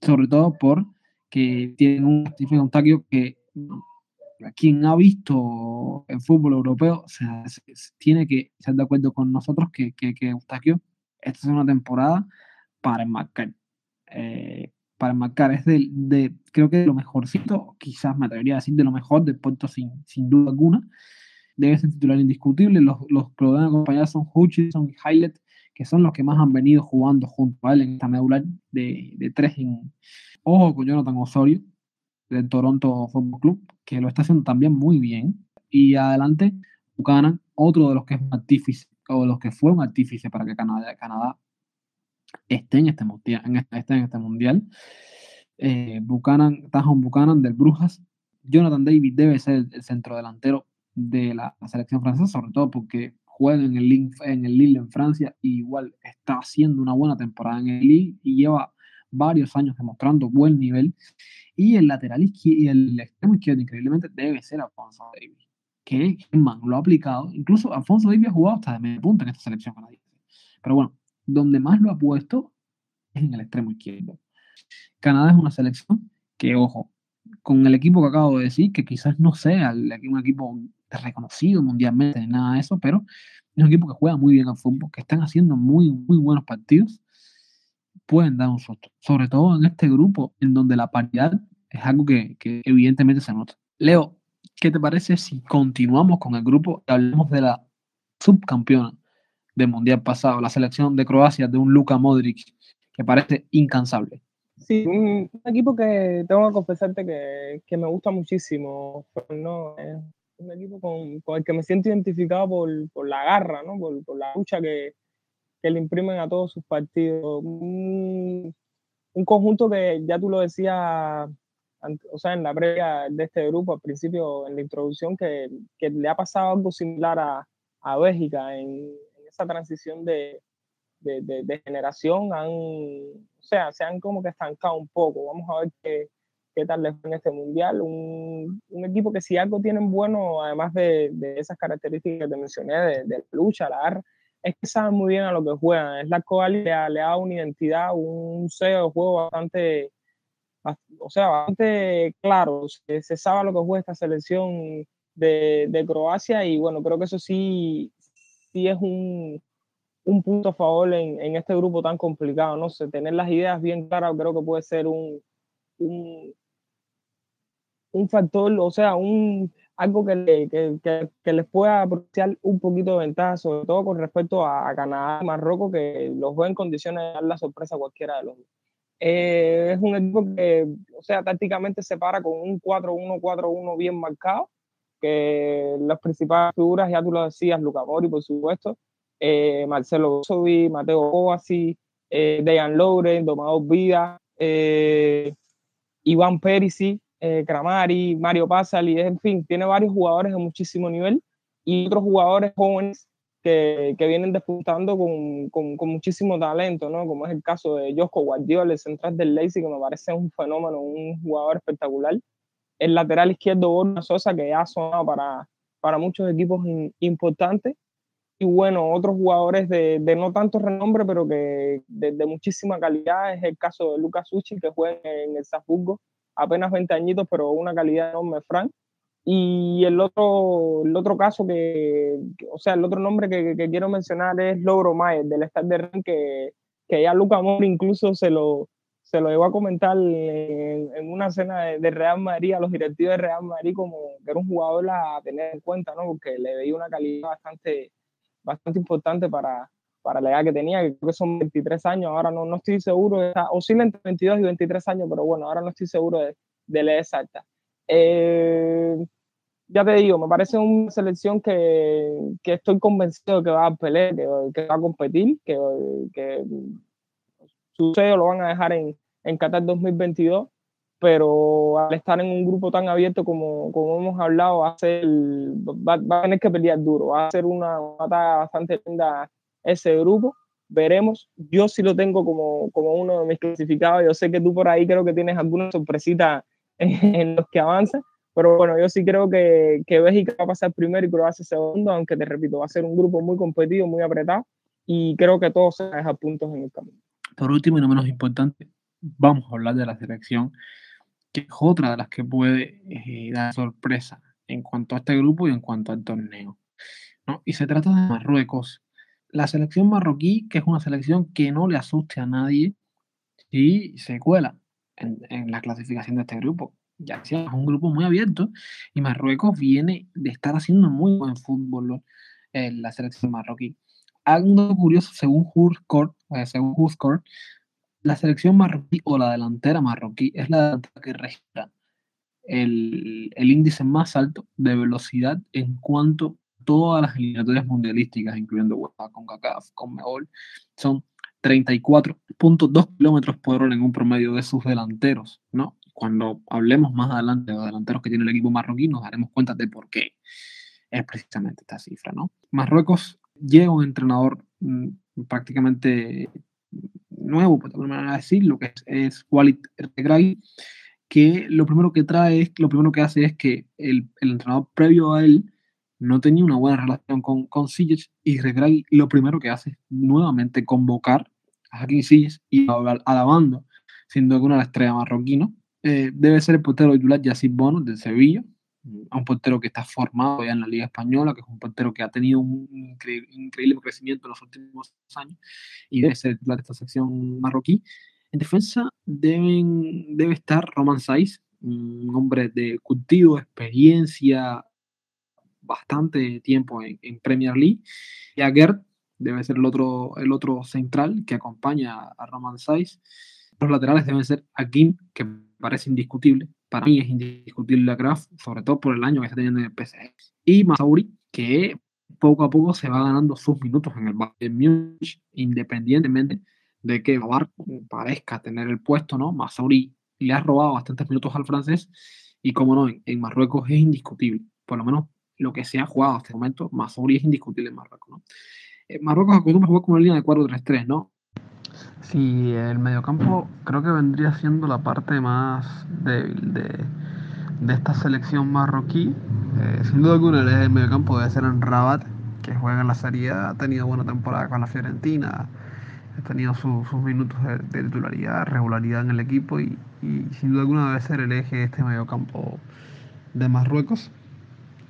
Sobre todo porque tienen un Eustaquio que quien ha visto el fútbol europeo se, tiene que estar de acuerdo con nosotros que, que, que Eustaquio, esta es una temporada para enmarcar. Eh, para enmarcar, es de, de, creo que de lo mejorcito, quizás me atrevería a decir de lo mejor del puerto sin, sin duda alguna. Debe ser titular indiscutible. Los, los que lo deben acompañar son Hutchinson y Hylett, que son los que más han venido jugando junto a él en esta medular de, de tres. En, ojo con Jonathan Osorio, del Toronto Football Club, que lo está haciendo también muy bien. Y adelante, Buchanan, otro de los que es artífice, o los que fue un artífice para que Canadá, Canadá esté en este mundial. En este, en este mundial. Eh, Buchanan, Tajon Buchanan del Brujas. Jonathan David debe ser el, centro delantero de la, selección francesa, sobre todo porque juega en el, en el Lille en Francia y igual está haciendo una buena temporada en el Lille y lleva varios años demostrando buen nivel. Y el lateral izquierdo y el extremo izquierdo, increíblemente, debe ser Alfonso Davis, que man, lo ha aplicado. Incluso Alfonso Davis ha jugado hasta de medio punto en esta selección canadiense. Pero bueno, donde más lo ha puesto es en el extremo izquierdo. Canadá es una selección que, ojo, con el equipo que acabo de decir, que quizás no sea un equipo reconocido mundialmente nada de eso, pero es un equipo que juega muy bien al fútbol, que están haciendo muy, muy buenos partidos, pueden dar un susto. Sobre todo en este grupo, en donde la paridad es algo que, que evidentemente se nota. Leo, ¿qué te parece si continuamos con el grupo y hablamos de la subcampeona del mundial pasado, la selección de Croacia de un Luka Modric que parece incansable? Sí, un, equipo que tengo que confesarte que, que me gusta muchísimo. ¿no? un equipo con, con, el que me siento identificado por, por la garra, ¿no? por, por la lucha que, que, le imprimen a todos sus partidos. Un, un, conjunto que ya tú lo decías, o sea, en la previa de este grupo, al principio, en la introducción, que, que le ha pasado algo similar a, a Bélgica en esa transición de, de, de, de, generación. Han, o sea, se han como que estancado un poco. Vamos a ver qué qué tal les fue en este mundial. Un, un, equipo que si algo tienen bueno, además de, de esas características que te mencioné, de, de lucha, la ar, es que saben muy bien a lo que juegan. Es la cual le, le, da una identidad, un sello de juego bastante, o sea, bastante claro. Se, se sabe a lo que juega esta selección de, de, Croacia y bueno, creo que eso sí, sí es un, un punto a favor en, en, este grupo tan complicado, no sé, tener las ideas bien claras creo que puede ser un, un, un factor, o sea, un, algo que, le, que, que, les pueda apreciar un poquito de ventaja, sobre todo con respecto a, Canadá y Marruecos, que los juega en condiciones de dar la sorpresa a cualquiera de los dos. Eh, es un equipo que, o sea, tácticamente se para con un 4-1-4-1 bien marcado, que las principales figuras, ya tú lo decías, Luca Mori, por supuesto, eh, Marcelo Bosovi, Mateo Kovacic, eh, Dejan Loren, Domador Vida, eh, Iván Perisic, eh, Kramari, Mario Pasali, en fin, tiene varios jugadores de muchísimo nivel y otros jugadores jóvenes que, que vienen despuntando con, con, con, muchísimo talento, ¿no? Como es el caso de Josco Guardiola, el central del Leipzig, que me parece un fenómeno, un jugador espectacular. El lateral izquierdo, Borja Sosa, que ya ha sonado para, para muchos equipos in, importantes. Y bueno, otros jugadores de, de, no tanto renombre, pero que de, muchísima calidad. Es el caso de Lucas Uchi, que juega en el Salzburgo, apenas 20 añitos, pero una calidad enorme, Frank. Y el otro, el otro caso que, o sea, el otro nombre que, que, quiero mencionar es Logro Mayer, del Stade de Rennes, que, que ya Luca Mori incluso se lo, se lo llegó a comentar en, en una cena de, de, Real Madrid a los directivos de Real Madrid como que era un jugador a tener en cuenta, ¿no? Porque le veía una calidad bastante, bastante importante para, para la edad que tenía, que creo que son 23 años, ahora no, no estoy seguro, está, oscila entre 22 y 23 años, pero bueno, ahora no estoy seguro de, de la exacta. Eh, ya te digo, me parece una selección que, que estoy convencido que va a pelear, que, que va a competir, que, que su sello lo van a dejar en, en Qatar 2022, pero al estar en un grupo tan abierto como, como hemos hablado, va a, ser, va, va a tener que pelear duro, va a ser una batalla bastante linda ese grupo. Veremos, yo sí lo tengo como, como uno de mis clasificados, yo sé que tú por ahí creo que tienes alguna sorpresita en los que avanza. Pero bueno, yo sí creo que, que Bélgica va a pasar primero y Croacia segundo, aunque te repito, va a ser un grupo muy competido, muy apretado y creo que todos se van a dejar puntos en el camino. Por último y no menos importante, vamos a hablar de la selección, que es otra de las que puede eh, dar sorpresa en cuanto a este grupo y en cuanto al torneo. ¿no? Y se trata de Marruecos. La selección marroquí, que es una selección que no le asuste a nadie y se cuela en, en la clasificación de este grupo. Ya sea es un grupo muy abierto y Marruecos viene de estar haciendo muy buen fútbol en la selección marroquí. Algo curioso, según Hurscore, eh, según Hurscore, la selección marroquí o la delantera marroquí es la que registra el, el, índice más alto de velocidad en cuanto a todas las eliminatorias mundialísticas, incluyendo UEFA, con CACAF, con Meol, son 34.2 kilómetros por hora en un promedio de sus delanteros, ¿no? Cuando hablemos más adelante de los delanteros que tiene el equipo marroquí, nos daremos cuenta de por qué es precisamente esta cifra, ¿no? Marruecos llega un entrenador mmm, prácticamente nuevo, por alguna manera de decirlo, que es, es Walid Regragui, que lo primero que trae, es, lo primero que hace es que el, entrenador previo a él no tenía una buena relación con, con y Regragui lo primero que hace es nuevamente convocar a Hakim Sijic y alabando, siendo alguna la estrella marroquino, eh, debe ser el portero titular Yacid Bono de Sevilla, un portero que está formado ya en la Liga Española, que es un portero que ha tenido un increíble, crecimiento en los últimos años y debe ser titular de esta sección marroquí. En defensa deben, debe estar Roman Saiz, un hombre de cultivo, experiencia, bastante tiempo en, en, Premier League. Y a Gerd debe ser el otro, el otro central que acompaña a Roman Saiz. Los laterales deben ser Akin, que parece indiscutible. Para mí es indiscutible la Graf, sobre todo por el año que está teniendo en el PSG. Y Masauri, que poco a poco se va ganando sus minutos en el Bayern Múnich, independientemente de que Bavar parezca tener el puesto, ¿no? Masauri le ha robado bastantes minutos al francés y, como no, en, Marruecos es indiscutible. Por lo menos lo que se ha jugado hasta el momento, Masouri es indiscutible en Marruecos. ¿no? Eh, Marruecos acostumbra jugar con una línea de 4-3-3, ¿no? Sí, el mediocampo creo que vendría siendo la parte más débil de, de esta selección marroquí. Eh, sin duda alguna, el mediocampo debe ser en Rabat, que juega en la Serie A, ha tenido buena temporada con la Fiorentina, ha tenido su, sus minutos de, titularidad, regularidad en el equipo y, sin duda alguna debe ser el eje de este mediocampo de Marruecos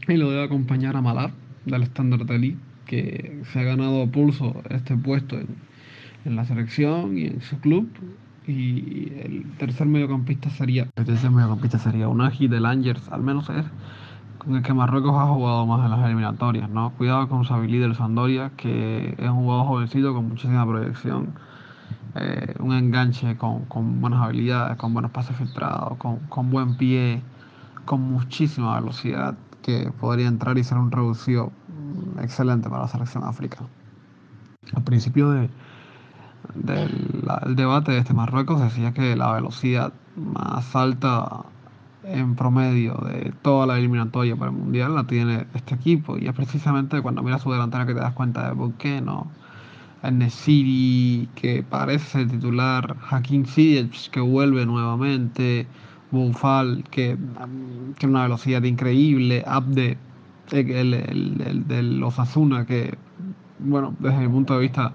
y lo debe acompañar a Malar del estándar de que se ha ganado pulso este puesto en, en, la selección y en su club. Y el tercer mediocampista sería, el tercer mediocampista sería Unagi Angers, al menos es con el que Marruecos ha jugado más en las eliminatorias, ¿no? Cuidado con Sabili del Sandoria, que es un jugador jovencito con muchísima proyección eh, un enganche con, buenas habilidades, con buenos pases filtrados, con, buen pie, con muchísima velocidad, que podría entrar y ser un reducido mm, excelente para la selección africana. Al principio de, del debate de este Marruecos decía que la velocidad más alta en promedio de toda la eliminatoria para el Mundial la tiene este equipo. Y es precisamente cuando miras su delantera que te das cuenta de no Nesiri que parece titular, Hakim Ziyech que vuelve nuevamente, Bufal que tiene una velocidad increíble, Abde el, el, del Osasuna que bueno desde mi punto de vista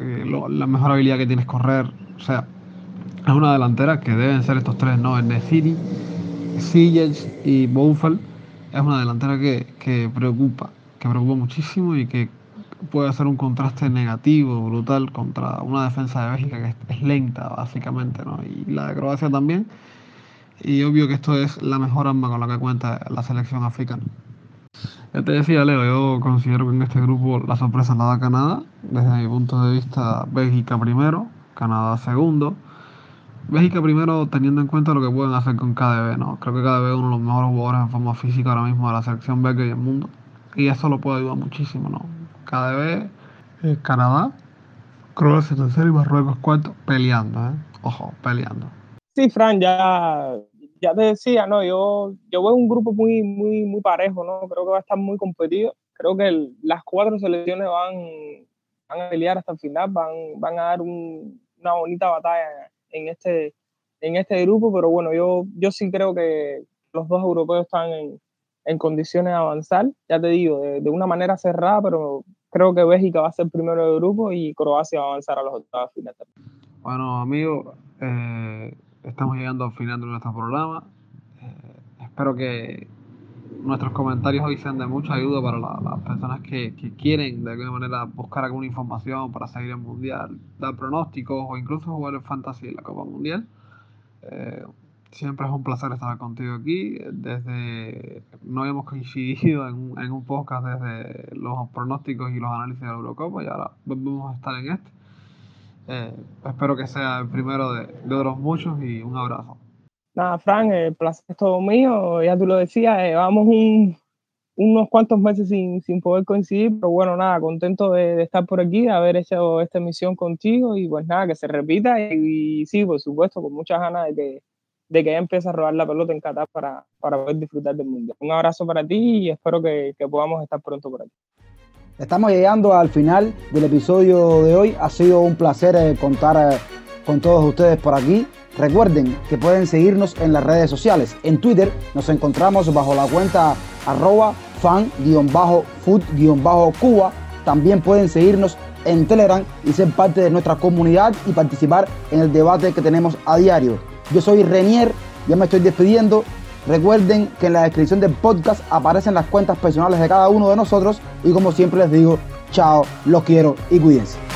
eh, la mejor habilidad que tiene es correr, o sea es una delantera que deben ser estos tres, ¿no? Nesiri, Ziyech y Bufal es una delantera que, que preocupa, que preocupa muchísimo y que puede ser un contraste negativo, brutal, contra una defensa de Bélgica que es, lenta, básicamente, ¿no? Y la de Croacia también. Y obvio que esto es la mejor arma con la que cuenta la selección africana. Ya te decía, Leo, yo considero que en este grupo la sorpresa la da Canadá. Desde mi punto de vista, Bélgica primero, Canadá segundo. Bélgica primero teniendo en cuenta lo que pueden hacer con KDB, ¿no? Creo que KDB es uno de los mejores jugadores en forma física ahora mismo de la selección belga y del mundo. Y eso lo puede ayudar muchísimo, ¿no? KDB, eh, Canadá, Croacia tercero y Marruecos cuarto, peleando, ¿eh? Ojo, peleando. Sí, Fran, ya, ya te decía, ¿no? Yo, yo veo un grupo muy, muy, muy parejo, ¿no? Creo que va a estar muy competido. Creo que las cuatro selecciones van, van a pelear hasta el final, van, van a dar una bonita batalla en este, en este grupo, pero bueno, yo, yo sí creo que los dos europeos están en, condiciones de avanzar, ya te digo, de, de, una manera cerrada, pero creo que Bélgica va a ser primero del grupo y Croacia va a avanzar a los octavos finales. Bueno, amigos, eh, estamos llegando al final de nuestro programa. Eh, espero que nuestros comentarios hoy sean de mucha ayuda para las personas que, que, quieren de alguna manera buscar alguna información para seguir el mundial, dar pronósticos o incluso jugar el fantasy en la Copa Mundial. Eh, Siempre es un placer estar contigo aquí. Desde no habíamos coincidido en un, en un podcast desde los pronósticos y los análisis de la Eurocopa y ahora volvemos a estar en este. Eh, espero que sea el primero de, de, otros muchos y un abrazo. Nada, Fran, el placer es todo mío. Ya tú lo decías, eh, vamos un, unos cuantos meses sin, sin, poder coincidir, pero bueno, nada, contento de, de, estar por aquí, de haber hecho esta emisión contigo y pues nada, que se repita y, y sí, por supuesto, con muchas ganas de que de que ella empiece a robar la pelota en Qatar para, para poder disfrutar del mundo. Un abrazo para ti y espero que, que podamos estar pronto por aquí. Estamos llegando al final del episodio de hoy. Ha sido un placer eh, contar eh, con todos ustedes por aquí. Recuerden que pueden seguirnos en las redes sociales. En Twitter nos encontramos bajo la cuenta arroba fan-food-cuba. También pueden seguirnos en Telegram y ser parte de nuestra comunidad y participar en el debate que tenemos a diario. Yo soy Renier, ya me estoy despidiendo. Recuerden que en la descripción del podcast aparecen las cuentas personales de cada uno de nosotros y como siempre les digo, chao, los quiero y cuídense.